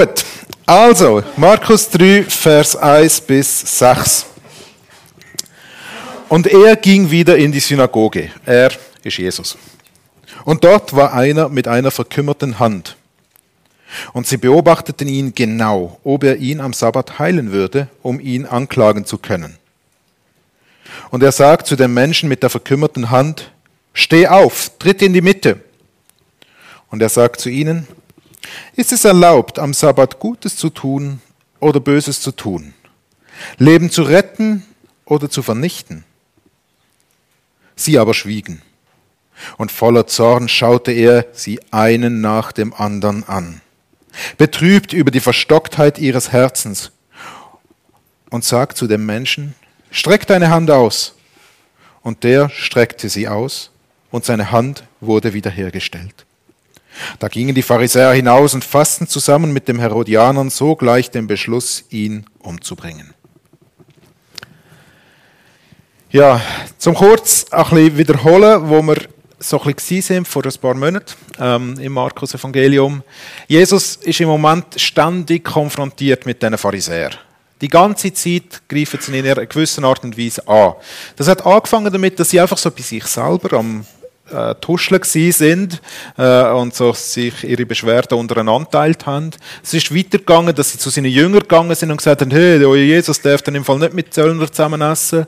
Gut, also Markus 3, Vers 1 bis 6. Und er ging wieder in die Synagoge. Er ist Jesus. Und dort war einer mit einer verkümmerten Hand. Und sie beobachteten ihn genau, ob er ihn am Sabbat heilen würde, um ihn anklagen zu können. Und er sagt zu dem Menschen mit der verkümmerten Hand, Steh auf, tritt in die Mitte. Und er sagt zu ihnen, ist es erlaubt, am Sabbat Gutes zu tun oder Böses zu tun? Leben zu retten oder zu vernichten? Sie aber schwiegen. Und voller Zorn schaute er sie einen nach dem anderen an, betrübt über die Verstocktheit ihres Herzens, und sagt zu dem Menschen, Streck deine Hand aus. Und der streckte sie aus, und seine Hand wurde wiederhergestellt. Da gingen die Pharisäer hinaus und fassten zusammen mit dem Herodianern sogleich den Beschluss, ihn umzubringen. Ja, zum kurz ein bisschen wiederholen, wo wir so ein bisschen sind vor ein paar Monaten ähm, im Markus Evangelium. Jesus ist im Moment ständig konfrontiert mit den Pharisäern. Die ganze Zeit greifen sie in einer gewissen Art und Weise an. Das hat angefangen damit, dass sie einfach so bei sich selber am äh, Tuscheln sind äh, und so sich ihre Beschwerden untereinander teilt haben. Es ist weitergegangen, dass sie zu seinen Jüngern gegangen sind und gesagt haben, hey, euer Jesus darf dann im Fall nicht mit Zöllner zusammen essen.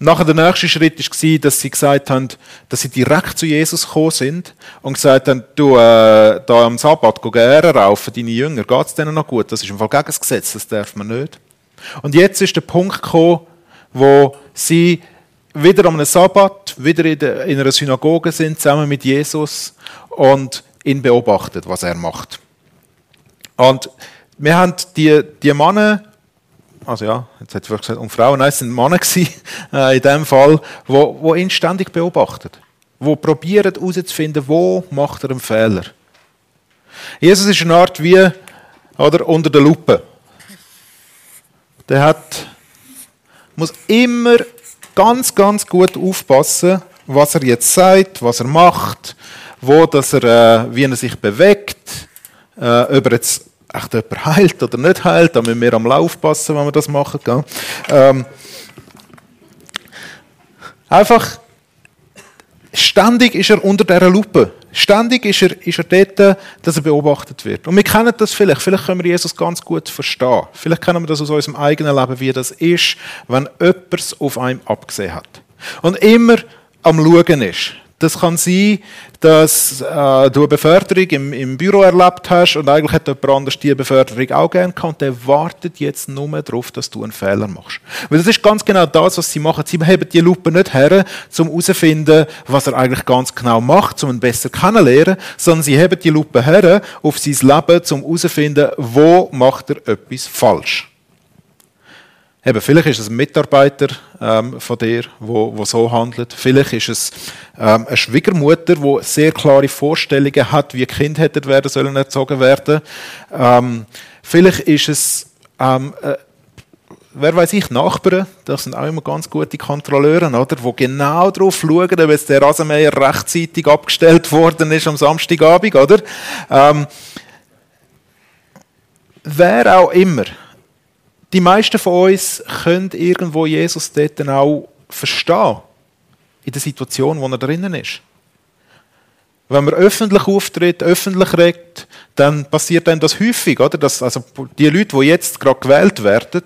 Nachher der nächste Schritt war, dass sie gesagt haben, dass sie direkt zu Jesus gekommen sind und gesagt haben, du, äh, da am Sabbat gehen raufen, deine Jünger, geht es denen noch gut? Das ist im Fall gegen das Gesetz, das darf man nicht. Und jetzt ist der Punkt gekommen, wo sie wieder am Sabbat, wieder in, einer Synagoge sind, zusammen mit Jesus und ihn beobachtet, was er macht. Und wir haben die, die Männer, also ja, jetzt hat ich gesagt, um Frauen, nein, es sind Männer äh, in dem Fall, wo, wo ihn ständig beobachtet, wo probieren herauszufinden, wo macht er einen Fehler. Jesus ist eine Art wie oder, unter der Lupe der hat, muss immer ganz, ganz gut aufpassen, was er jetzt sagt, was er macht, wo dass er, äh, wie er sich bewegt, äh, ob er jetzt echt jemand heilt oder nicht heilt, da müssen wir am Lauf passen, wenn wir das machen. Ähm, einfach, ständig ist er unter dieser Lupe. Ständig ist er, ist er dort, dass er beobachtet wird. Und wir kennen das vielleicht. Vielleicht können wir Jesus ganz gut verstehen. Vielleicht kennen wir das aus unserem eigenen Leben, wie das ist, wenn jemand es auf einem abgesehen hat. Und immer am Schauen ist. Das kann sein, dass äh, du eine Beförderung im, im, Büro erlebt hast und eigentlich hat jemand anders diese Beförderung auch gerne gehabt der wartet jetzt nur darauf, dass du einen Fehler machst. Weil das ist ganz genau das, was sie machen. Sie heben die Lupe nicht her, um herauszufinden, was er eigentlich ganz genau macht, um ihn besser kennenzulernen, sondern sie heben die Lupe her auf sein Leben, um herauszufinden, wo macht er etwas falsch. Eben, vielleicht ist es ein Mitarbeiter ähm, von dir, wo, wo so handelt. Vielleicht ist es ähm, eine Schwiegermutter, die sehr klare Vorstellungen hat, wie Kinder hätten werden sollen erzogen werden. Ähm, vielleicht ist es ähm, äh, wer weiß ich, Nachbarn, das sind auch immer ganz gute Kontrolleure, oder, die genau darauf schauen, ob jetzt der Rasenmäher rechtzeitig abgestellt worden ist am Samstagabend, oder? Ähm, wer auch immer, die meisten von uns können irgendwo Jesus dort auch verstehen. In der Situation, wo er drinnen ist. Wenn man öffentlich auftritt, öffentlich redet, dann passiert dann das häufig, oder? Dass, also die Leute, die jetzt gerade gewählt werden,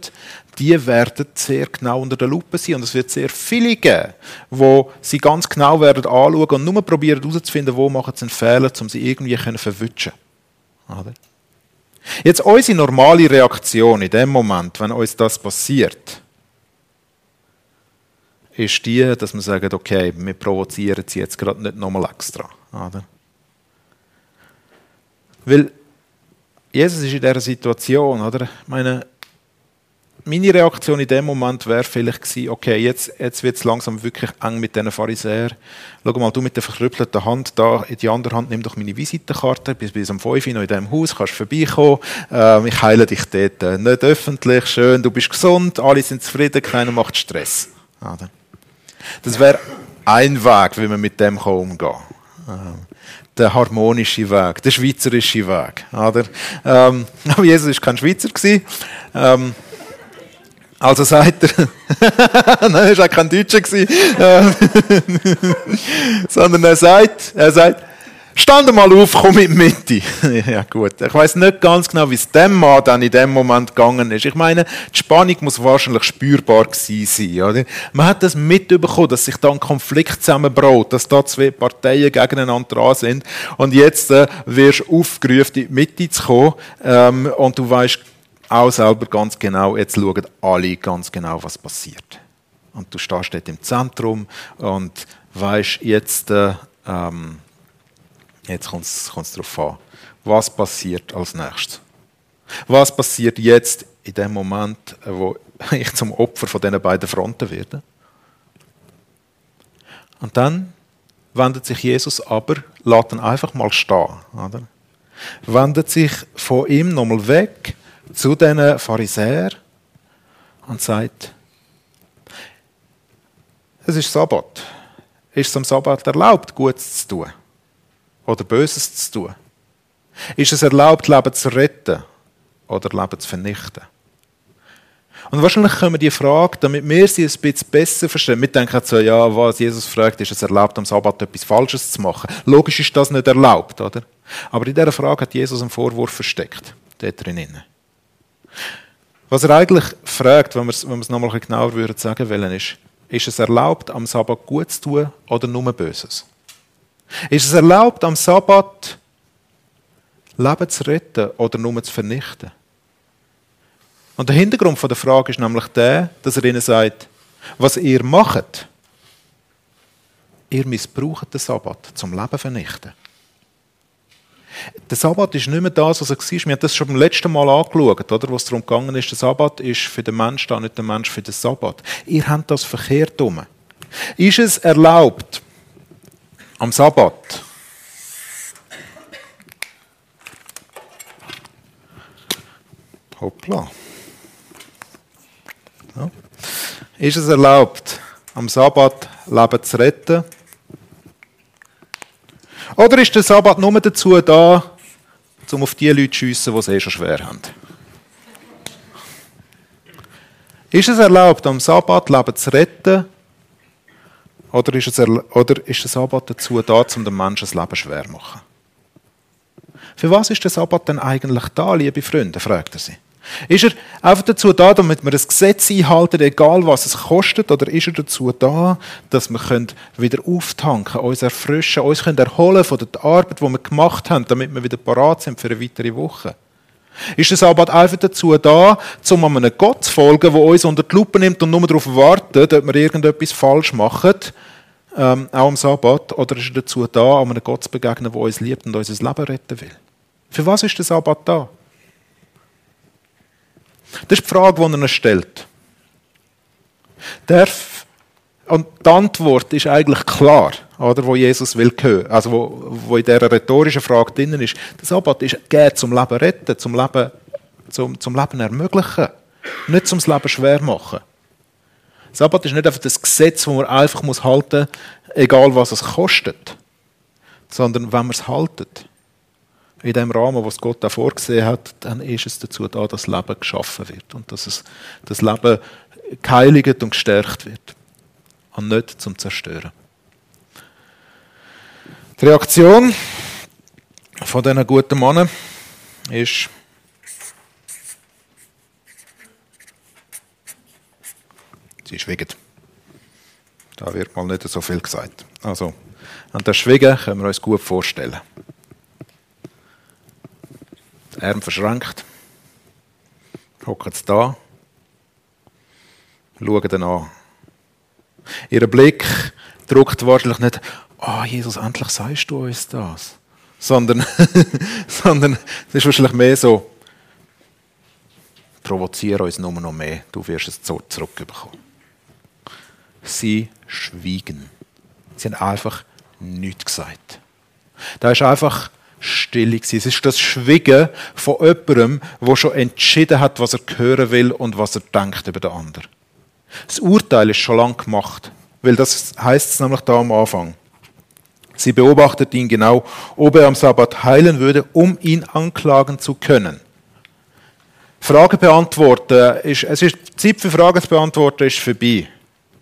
die werden sehr genau unter der Lupe sein und es wird sehr viele geben, wo sie ganz genau werden anschauen und nur probieren herauszufinden, wo machen sie einen Fehler, um sie irgendwie zu verwutschen. Oder? Jetzt unsere normale Reaktion in dem Moment, wenn uns das passiert, ist die, dass wir sagen, okay, wir provozieren sie jetzt gerade nicht nochmal extra. Oder? Weil Jesus ist in dieser Situation, oder? Ich meine, meine Reaktion in dem Moment wäre vielleicht gewesen, okay, jetzt, jetzt wird es langsam wirklich eng mit diesen Pharisäern. Schau mal, du mit der verkrüppelten Hand da, in die andere Hand nimm doch meine Visitenkarte, bis, bis um 5 Uhr noch in diesem Haus, kannst vorbeikommen, äh, ich heile dich dort. Äh, nicht öffentlich, schön, du bist gesund, alle sind zufrieden, keiner macht Stress. Das wäre ein Weg, wie man mit dem umgehen kann. Der harmonische Weg, der schweizerische Weg. Oder? Ähm, aber Jesus war kein Schweizer. Ähm, also sagt er, nein, er war kein Deutscher, ähm, sondern er sagt, er sagt, Stand mal auf, komm in die Mitte. ja gut, ich weiß nicht ganz genau, wie es dem Mann dann in dem Moment gegangen ist. Ich meine, die Spannung muss wahrscheinlich spürbar gewesen sein. Oder? Man hat das mitbekommen, dass sich da ein Konflikt zusammenbraut, dass da zwei Parteien gegeneinander dran sind und jetzt äh, wirst du aufgerufen, in die Mitte zu kommen ähm, und du weißt auch selber ganz genau, jetzt schauen alle ganz genau, was passiert. Und du stehst dort im Zentrum und weißt jetzt... Äh, ähm, Jetzt kommt es darauf an, was passiert als nächstes. Was passiert jetzt in dem Moment, wo ich zum Opfer von diesen beiden Fronten werde? Und dann wendet sich Jesus aber, lässt ihn einfach mal stehen. Oder? Wendet sich von ihm nochmal weg zu diesen Pharisäern und sagt, es ist Sabbat. Ist es am Sabbat erlaubt, Gutes zu tun? oder Böses zu tun? Ist es erlaubt, Leben zu retten oder Leben zu vernichten? Und wahrscheinlich können wir die Frage, damit wir sie ein bisschen besser verstehen, wir denken so, ja, was Jesus fragt, ist es erlaubt, am Sabbat etwas Falsches zu machen? Logisch ist das nicht erlaubt, oder? Aber in dieser Frage hat Jesus einen Vorwurf versteckt, dort drinnen. Was er eigentlich fragt, wenn wir es, wenn wir es nochmal genauer würden sagen wollen, ist, ist es erlaubt, am Sabbat gut zu tun oder nur Böses? Ist es erlaubt, am Sabbat Leben zu retten oder nur zu vernichten? Und der Hintergrund der Frage ist nämlich der, dass er ihnen sagt, was ihr macht, ihr missbraucht den Sabbat zum Leben vernichten. Der Sabbat ist nicht mehr das, was er war. Wir haben das schon beim letzten Mal angeschaut, oder? was darum gegangen ist. Der Sabbat ist für den Menschen da, nicht der Mensch für den Sabbat. Ihr habt das verkehrt um. Ist es erlaubt, am Sabbat. Hoppla. Ja. Ist es erlaubt, am Sabbat Leben zu retten? Oder ist der Sabbat nur dazu da, um auf die Leute zu schiessen, die es eh schon schwer haben? Ist es erlaubt, am Sabbat Leben zu retten? Oder ist, es, oder ist der Sabbat dazu da, um dem Menschen das Leben schwer zu machen? Für was ist der Sabbat denn eigentlich da, liebe Freunde? fragt er sie. Ist er einfach dazu da, damit wir das Gesetz einhalten, egal was es kostet, oder ist er dazu da, dass wir wieder auftanken, uns erfrischen, uns erholen von der Arbeit, die wir gemacht haben, damit wir wieder parat sind für eine weitere Woche? Ist der Sabbat einfach dazu da, um einem Gott zu folgen, der uns unter die Lupe nimmt und nur darauf wartet, ob wir irgendetwas falsch machen, ähm, auch am Sabbat? Oder ist er dazu da, einem Gott zu begegnen, der uns liebt und unser Leben retten will? Für was ist der Sabbat da? Das ist die Frage, die er stellt. Darf, und die Antwort ist eigentlich klar oder, wo Jesus will hören, also wo, wo in dieser rhetorischen Frage drin ist. Der Sabbat ist geht zum Leben retten, zum Leben, zum, zum Leben ermöglichen, nicht zum Leben schwer machen. Sabbat ist nicht einfach das Gesetz, das man einfach halten muss, egal was es kostet, sondern wenn man es haltet, in dem Rahmen, was Gott da vorgesehen hat, dann ist es dazu da, dass das Leben geschaffen wird und dass es, das Leben geheiligt und gestärkt wird und nicht zum Zerstören. Die Reaktion von diesen guten Männern ist, sie schwiegen. Da wird mal nicht so viel gesagt. Also, an das Schwiegen können wir uns gut vorstellen. Arme verschränkt, hocken sie da, schauen dann an. Ihr Blick drückt wahrscheinlich nicht, oh Jesus, endlich sagst du uns das. Sondern, sondern es ist wahrscheinlich mehr so, provoziere uns nur noch mehr, du wirst es so zurückbekommen. Sie schwiegen. Sie haben einfach nichts gesagt. Da ist einfach Stille Es ist das Schwiegen von jemandem, der schon entschieden hat, was er hören will und was er denkt über den anderen. Das Urteil ist schon lange gemacht, weil das heißt es nämlich da am Anfang. Sie beobachtet ihn genau, ob er am Sabbat heilen würde, um ihn anklagen zu können. Fragen beantworten ist, es ist, die Zeit für Fragen zu beantworten ist vorbei.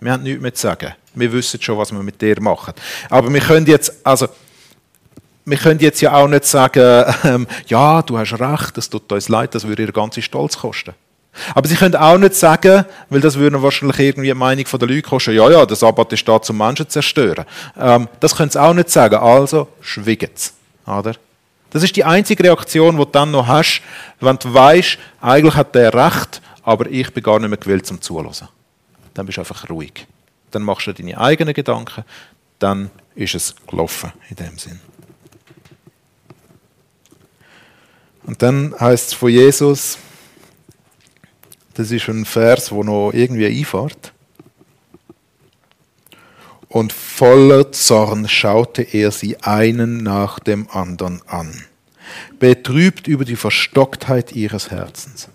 Wir haben nichts mehr zu sagen. Wir wissen schon, was wir mit dir machen. Aber wir können jetzt, also, wir können jetzt ja auch nicht sagen, ähm, ja, du hast recht, das tut uns leid, das würde ihr ganze Stolz kosten. Aber sie können auch nicht sagen, weil das würde wahrscheinlich irgendwie eine Meinung der Leute kosten, ja, ja, der Sabbat ist da zum Menschen zu zerstören. Ähm, das können sie auch nicht sagen, also schwiegen sie. Oder? Das ist die einzige Reaktion, die du dann noch hast, wenn du weißt, eigentlich hat der Recht, aber ich bin gar nicht mehr gewillt zum Zuhören. Dann bist du einfach ruhig. Dann machst du deine eigenen Gedanken, dann ist es gelaufen in dem Sinn. Und dann heißt es von Jesus, das ist ein Vers, wo noch irgendwie einfährt. Und voller Zorn schaute er sie einen nach dem anderen an, betrübt über die Verstocktheit ihres Herzens.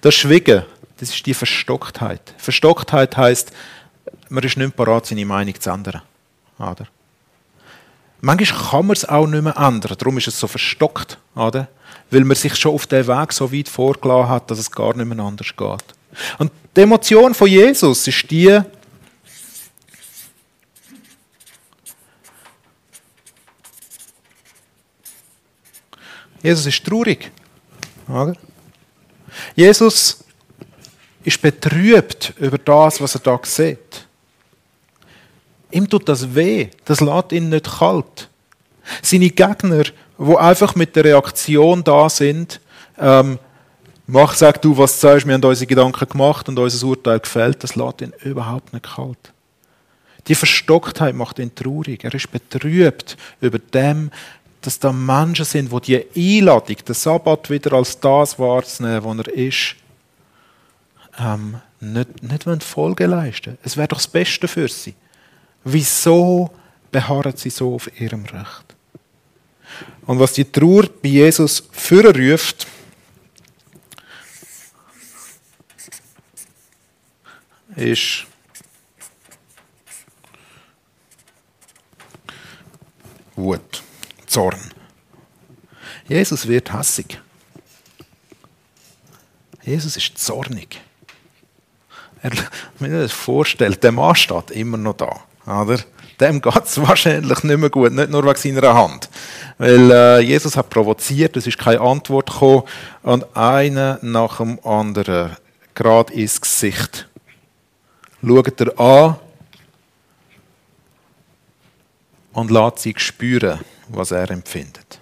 Das Schwiegen, das ist die Verstocktheit. Verstocktheit heißt, man ist nicht parat, seine Meinung zu ändern. Oder? Manchmal kann man es auch nicht mehr ändern, darum ist es so verstockt. Oder? weil man sich schon auf den Weg so weit vorgelassen hat, dass es gar nicht mehr anders geht. Und die Emotion von Jesus ist die, Jesus ist traurig. Oder? Jesus ist betrübt über das, was er da sieht. Ihm tut das weh. Das lässt ihn nicht kalt. Seine Gegner wo einfach mit der Reaktion da sind, ähm, mach, sag du, was du sagst, wir haben unsere Gedanken gemacht und unser Urteil gefällt, das lässt ihn überhaupt nicht kalt. Die Verstocktheit macht ihn traurig. Er ist betrübt über dem, dass da Menschen sind, wo die Einladung, den Sabbat wieder als das wahrzunehmen, wo er ist, ähm, nicht, nicht Folge leisten Es wäre doch das Beste für sie. Wieso beharren sie so auf ihrem Recht? Und was die Trauer bei Jesus ruft, ist Wut, Zorn. Jesus wird hassig. Jesus ist zornig. Er, wenn ihr das vorstellt, der Mann steht immer noch da. Oder? Dem geht es wahrscheinlich nicht mehr gut, nicht nur wegen seiner Hand. Weil äh, Jesus hat provoziert, es ist keine Antwort gekommen und einer nach dem anderen, gerade ins Gesicht. Schaut er an und lässt sich spüren, was er empfindet.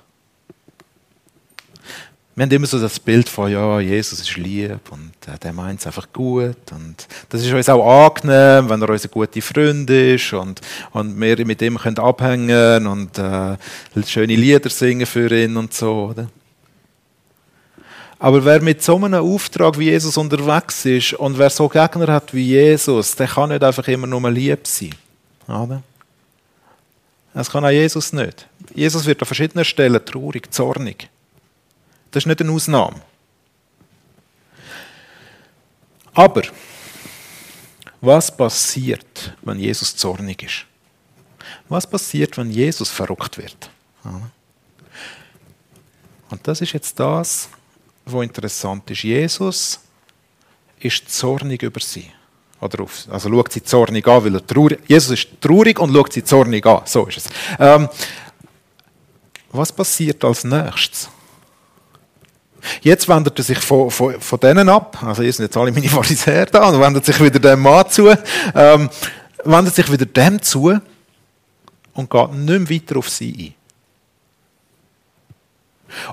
Wir haben immer so das Bild von, ja, Jesus ist lieb und äh, der meint es einfach gut. Und das ist uns auch angenehm, wenn er unser guter Freund ist und, und wir mit ihm können abhängen und äh, schöne Lieder singen für ihn und so. Oder? Aber wer mit so einem Auftrag wie Jesus unterwegs ist und wer so Gegner hat wie Jesus, der kann nicht einfach immer nur lieb sein. Oder? Das kann auch Jesus nicht. Jesus wird an verschiedenen Stellen traurig, zornig. Das ist nicht eine Ausnahme. Aber was passiert, wenn Jesus zornig ist? Was passiert, wenn Jesus verrückt wird? Und das ist jetzt das, was interessant ist. Jesus ist zornig über sie. Oder auf, also schaut sie zornig an, weil er traurig Jesus ist traurig und schaut sie zornig an. So ist es. Ähm, was passiert als nächstes? Jetzt wendet er sich von, von, von denen ab, also hier sind jetzt alle meine Pharisäer da, und wendet sich wieder dem Mann zu, ähm, wendet sich wieder dem zu und geht nicht mehr weiter auf sie ein.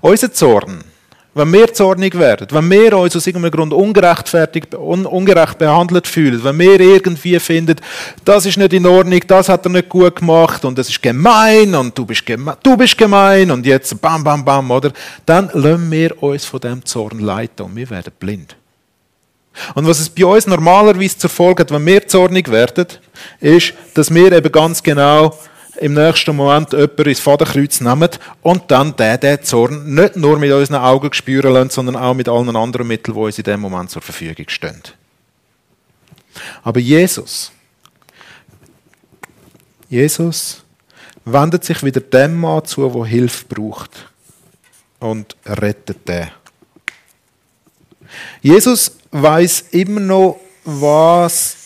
Unser Zorn wenn wir zornig werden, wenn wir uns aus irgendeinem Grund ungerechtfertigt, un, ungerecht behandelt fühlen, wenn wir irgendwie finden, das ist nicht in Ordnung, das hat er nicht gut gemacht und das ist gemein und du bist gemein, du bist gemein und jetzt bam, bam, bam, oder? Dann lassen wir uns von dem Zorn leiten und wir werden blind. Und was es bei uns normalerweise zur Folge hat, wenn wir zornig werden, ist, dass wir eben ganz genau im nächsten Moment jemand ins Vaterkreuz nehmen und dann den Zorn nicht nur mit unseren Augen spüren lassen, sondern auch mit allen anderen Mitteln, die uns in dem Moment zur Verfügung stehen. Aber Jesus, Jesus wendet sich wieder dem Mann zu, der Hilfe braucht und rettet den. Jesus weiß immer noch, was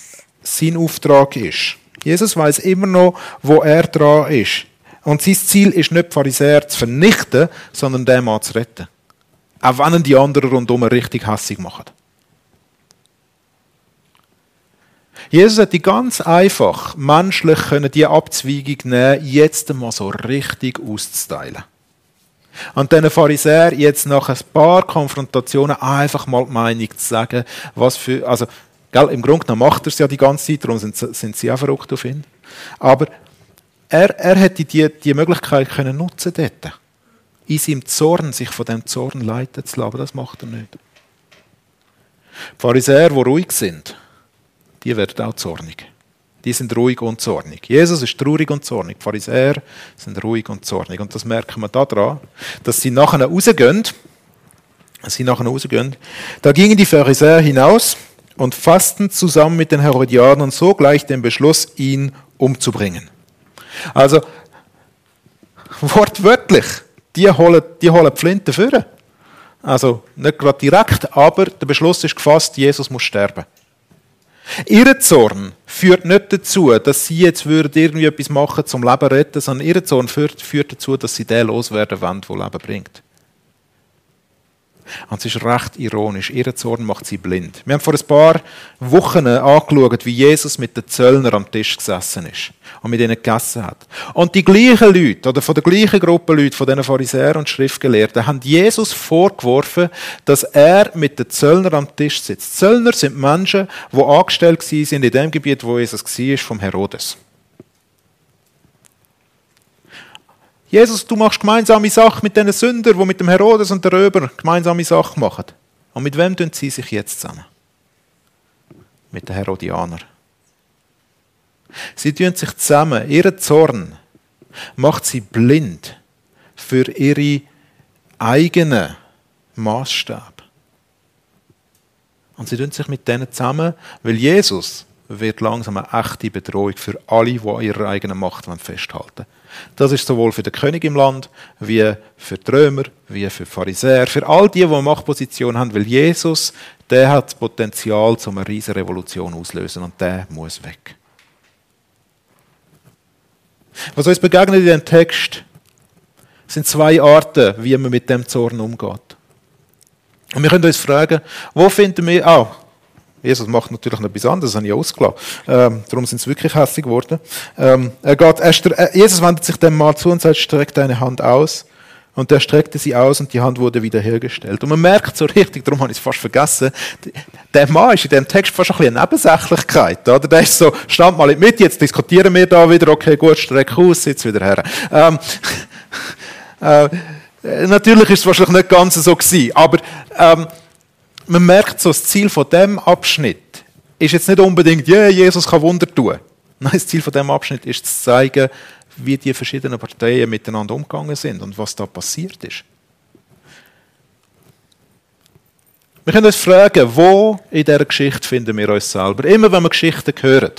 sein Auftrag ist. Jesus weiß immer noch, wo er dran ist. Und sein Ziel ist nicht, die Pharisäer zu vernichten, sondern den Mann zu retten. Auch wenn die anderen rundherum richtig hässig machen. Jesus hätte ganz einfach menschlich können die Abzweigung nehmen, jetzt einmal so richtig auszuteilen. Und diesen Pharisäer jetzt nach ein paar Konfrontationen einfach mal die Meinung zu sagen, was für, also, gell, im Grunde genommen macht er es ja die ganze Zeit, darum sind, sind sie auch verrückt auf ihn. Aber er, er hätte die, die Möglichkeit können nutzen dort. In seinem Zorn, sich von dem Zorn leiten zu lassen, aber das macht er nicht. Die Pharisäer, die ruhig sind, die werden auch zornig. Die sind ruhig und zornig. Jesus ist traurig und zornig. Die Pharisäer sind ruhig und zornig. Und das merken wir daran, dass sie nachher rausgehen. Sie nachher rausgehen. Da gingen die Pharisäer hinaus und fassten zusammen mit den Herodianern sogleich den Beschluss, ihn umzubringen. Also, wortwörtlich, die holen, die holen die Flinte führen. Also, nicht gerade direkt, aber der Beschluss ist gefasst, Jesus muss sterben. Ihr Zorn führt nicht dazu, dass sie jetzt irgendwie etwas machen zum Leben retten, sondern ihr Zorn führt, führt dazu, dass sie den loswerden wollen, der Leben bringt. Und es ist recht ironisch. Ihr Zorn macht sie blind. Wir haben vor ein paar Wochen angeschaut, wie Jesus mit den Zöllnern am Tisch gesessen ist und mit ihnen gegessen hat. Und die gleichen Leute, oder von der gleichen Gruppe Leute, von diesen Pharisäern und Schriftgelehrten, haben Jesus vorgeworfen, dass er mit den Zöllnern am Tisch sitzt. Zöllner sind Menschen, die angestellt sind in dem Gebiet, wo Jesus war, vom Herodes. Jesus, du machst gemeinsame Sachen mit diesen Sündern, die mit dem Herodes und der Röber gemeinsame Sachen machen. Und mit wem tun sie sich jetzt zusammen? Mit den Herodianern. Sie tun sich zusammen. Ihr Zorn macht sie blind für ihre eigenen Maßstab. Und sie tun sich mit denen zusammen, weil Jesus wird langsam eine echte Bedrohung für alle, die an ihrer eigenen Macht festhalten Das ist sowohl für den König im Land, wie für die Römer, wie für die Pharisäer, für all die, die eine Machtposition haben, weil Jesus, der hat das Potenzial, um eine riesige Revolution auszulösen und der muss weg. Was uns begegnet in diesem Text, sind zwei Arten, wie man mit dem Zorn umgeht. Und wir können uns fragen, wo finden wir, ah, Jesus macht natürlich noch etwas anderes, das habe ich ausgelassen. Ähm, darum sind sie wirklich hässlich geworden. Ähm, er geht, er, Jesus wendet sich dem Mal zu und sagt, streck deine Hand aus. Und er streckte sie aus und die Hand wurde wiederhergestellt. Und man merkt so richtig, darum habe ich es fast vergessen, der Mann ist in dem Text fast ein eine Nebensächlichkeit. Oder? Der ist so, stand mal Mitte, jetzt diskutieren wir da wieder, okay, gut, streck aus, sitz wieder her. Ähm, äh, natürlich ist es wahrscheinlich nicht ganz so gewesen, aber ähm, man merkt so, das Ziel von dem Abschnitt ist jetzt nicht unbedingt, ja, yeah, Jesus kann Wunder tun. Nein, das Ziel von dem Abschnitt ist zu zeigen, wie die verschiedenen Parteien miteinander umgegangen sind und was da passiert ist. Wir können uns fragen, wo in dieser Geschichte finden wir uns selber? Immer wenn wir Geschichten hören,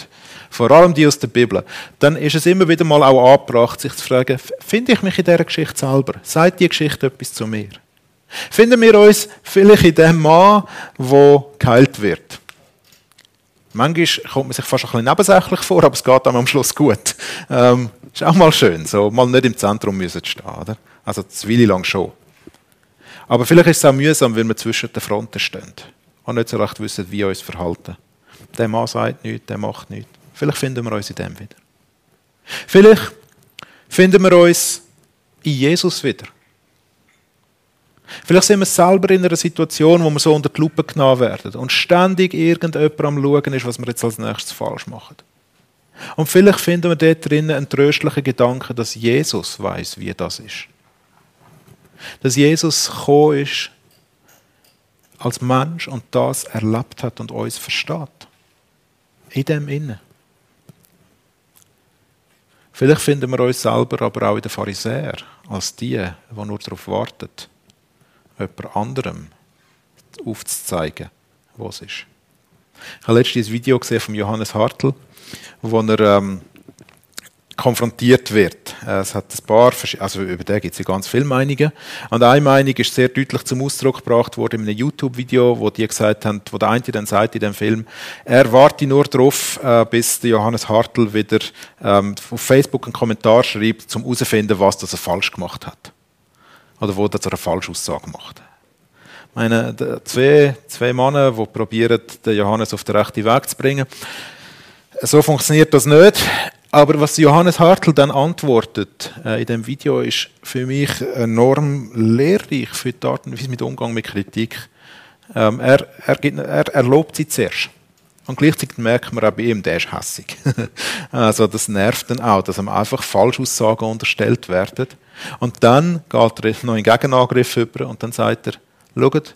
vor allem die aus der Bibel, dann ist es immer wieder mal auch angebracht, sich zu fragen, finde ich mich in dieser Geschichte selber? Sagt die Geschichte etwas zu mir? Finden wir uns vielleicht in dem Mann, der geheilt wird? Manchmal kommt man sich fast ein bisschen nebensächlich vor, aber es geht dann am Schluss gut. Ähm, ist auch mal schön, so mal nicht im Zentrum müssen stehen, oder? Also Weile lang schon. Aber vielleicht ist es auch mühsam, wenn wir zwischen den Fronten stehen und nicht so recht wissen, wie wir uns verhalten. Der Mann sagt nichts, der macht nichts. Vielleicht finden wir uns in dem wieder. Vielleicht finden wir uns in Jesus wieder. Vielleicht sind wir selber in einer Situation, wo wir so unter die Lupe genommen werden und ständig irgendjemand am Schauen ist, was wir jetzt als nächstes falsch machen. Und vielleicht finden wir dort drinnen einen tröstlichen Gedanken, dass Jesus weiß, wie das ist. Dass Jesus gekommen ist als Mensch und das erlebt hat und uns versteht. In dem Innen. Vielleicht finden wir uns selber aber auch in den Pharisäern als die, die nur darauf warten, jemand anderem aufzuzeigen, was ist. Ich habe letztens ein Video gesehen von Johannes Hartl, wo er ähm, konfrontiert wird. Es hat ein paar, also über den gibt es ja ganz viele Meinungen. Und eine Meinung ist sehr deutlich zum Ausdruck gebracht worden in einem YouTube-Video, wo die gesagt haben, wo der eine dann sagt in dem Film, er warte nur darauf, äh, bis der Johannes Hartl wieder ähm, auf Facebook einen Kommentar schreibt, um herauszufinden, was das er falsch gemacht hat. Oder wo er eine falsche Aussage macht. Ich meine, zwei, zwei Männer, die probieren, den Johannes auf den rechten Weg zu bringen. So funktioniert das nicht. Aber was Johannes Hartl dann antwortet äh, in dem Video, ist für mich enorm lehrreich für die Art und Weise mit Umgang mit Kritik. Ähm, er, er, er, er lobt sie zuerst. Und gleichzeitig merkt man auch bei ihm, der ist hässig. also das nervt dann auch, dass ihm einfach Falschaussagen unterstellt werden. Und dann geht er noch in Gegenangriff über und dann sagt er, schaut,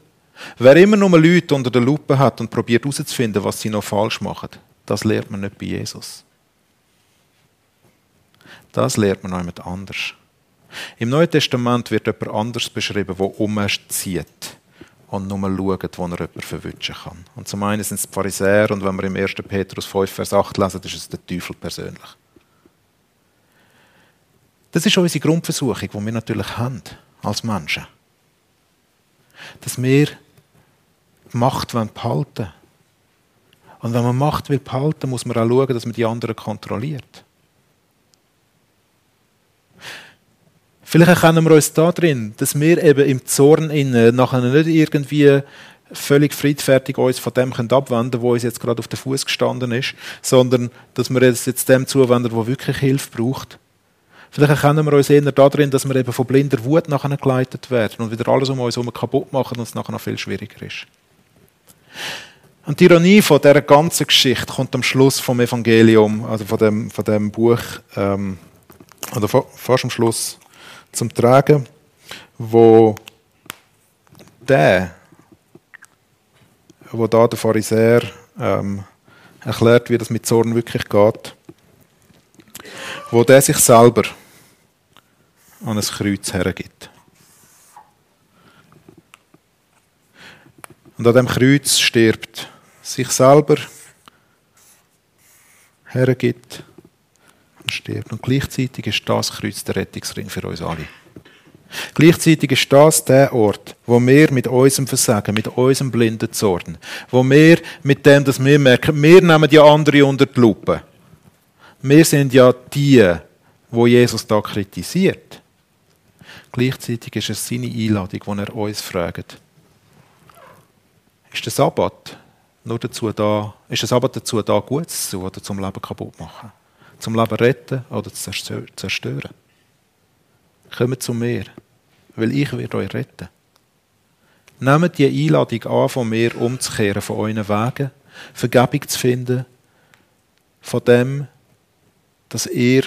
wer immer nur Leute unter der Lupe hat und probiert herauszufinden, was sie noch falsch machen, das lernt man nicht bei Jesus. Das lernt man jemand anders. Im Neuen Testament wird jemand anders beschrieben, der umzieht und nur schaut, wo er jemanden verwünschen kann. Und zum einen sind es die Pharisäer und wenn wir im 1. Petrus 5, Vers 8 lesen, ist es der Teufel persönlich. Das ist unsere Grundversuchung, die wir natürlich haben als Menschen. Dass wir die Macht behalten wollen. Und wenn man Macht will behalten, muss man auch schauen, dass man die anderen kontrolliert. Vielleicht erkennen wir uns da drin, dass wir eben im Zorn innen nachher nicht irgendwie völlig friedfertig uns von dem abwenden können, wo uns jetzt gerade auf den Fuß gestanden ist, sondern dass wir es jetzt dem zuwenden, wo wirklich Hilfe braucht. Vielleicht erkennen wir uns eher darin, dass wir eben von blinder Wut nachher geleitet werden und wieder alles um uns herum kaputt machen und es nachher noch viel schwieriger ist. Und die Ironie von dieser ganzen Geschichte kommt am Schluss vom Evangelium, also von dem, von dem Buch, ähm, oder fast am Schluss zum Tragen, wo der, wo da der Pharisäer ähm, erklärt, wie das mit Zorn wirklich geht, wo der sich selber an ein Kreuz hergibt. Und an dem Kreuz stirbt sich selber hergibt und stirbt. Und gleichzeitig ist das Kreuz der Rettungsring für uns alle. Gleichzeitig ist das der Ort, wo wir mit unserem Versagen, mit unserem blinden Zorn, wo wir mit dem, dass wir merken, wir nehmen ja andere unter die Lupe. Wir sind ja die, wo Jesus da kritisiert. Gleichzeitig ist es seine Einladung, wo er uns fragt. Ist der Sabbat nur dazu da, ist der Sabbat dazu da, Gutes zu oder zum Leben kaputt machen? zum Leben retten oder zu zerstören. Kommt zu mir, weil ich werde euch retten. Nehmt die Einladung an, von mir umzukehren, von euren Wegen, Vergebung zu finden, von dem, dass ihr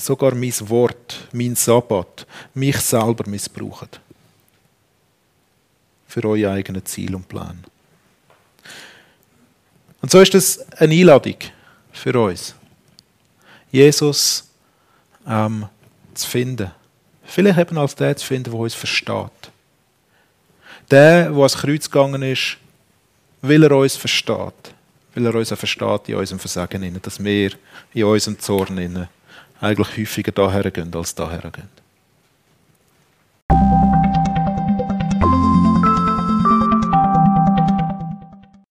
sogar mein Wort, mein Sabbat, mich selber missbraucht. Für eure eigenen Ziele und Pläne. Und so ist das eine Einladung für uns. Jesus ähm, zu finden. Vielleicht eben als der zu finden, der uns versteht. Der, der ans Kreuz gegangen ist, will er uns versteht. Weil er uns auch versteht in unserem Versagen, dass wir in unserem Zorn eigentlich häufiger daher gehen als daher gehen.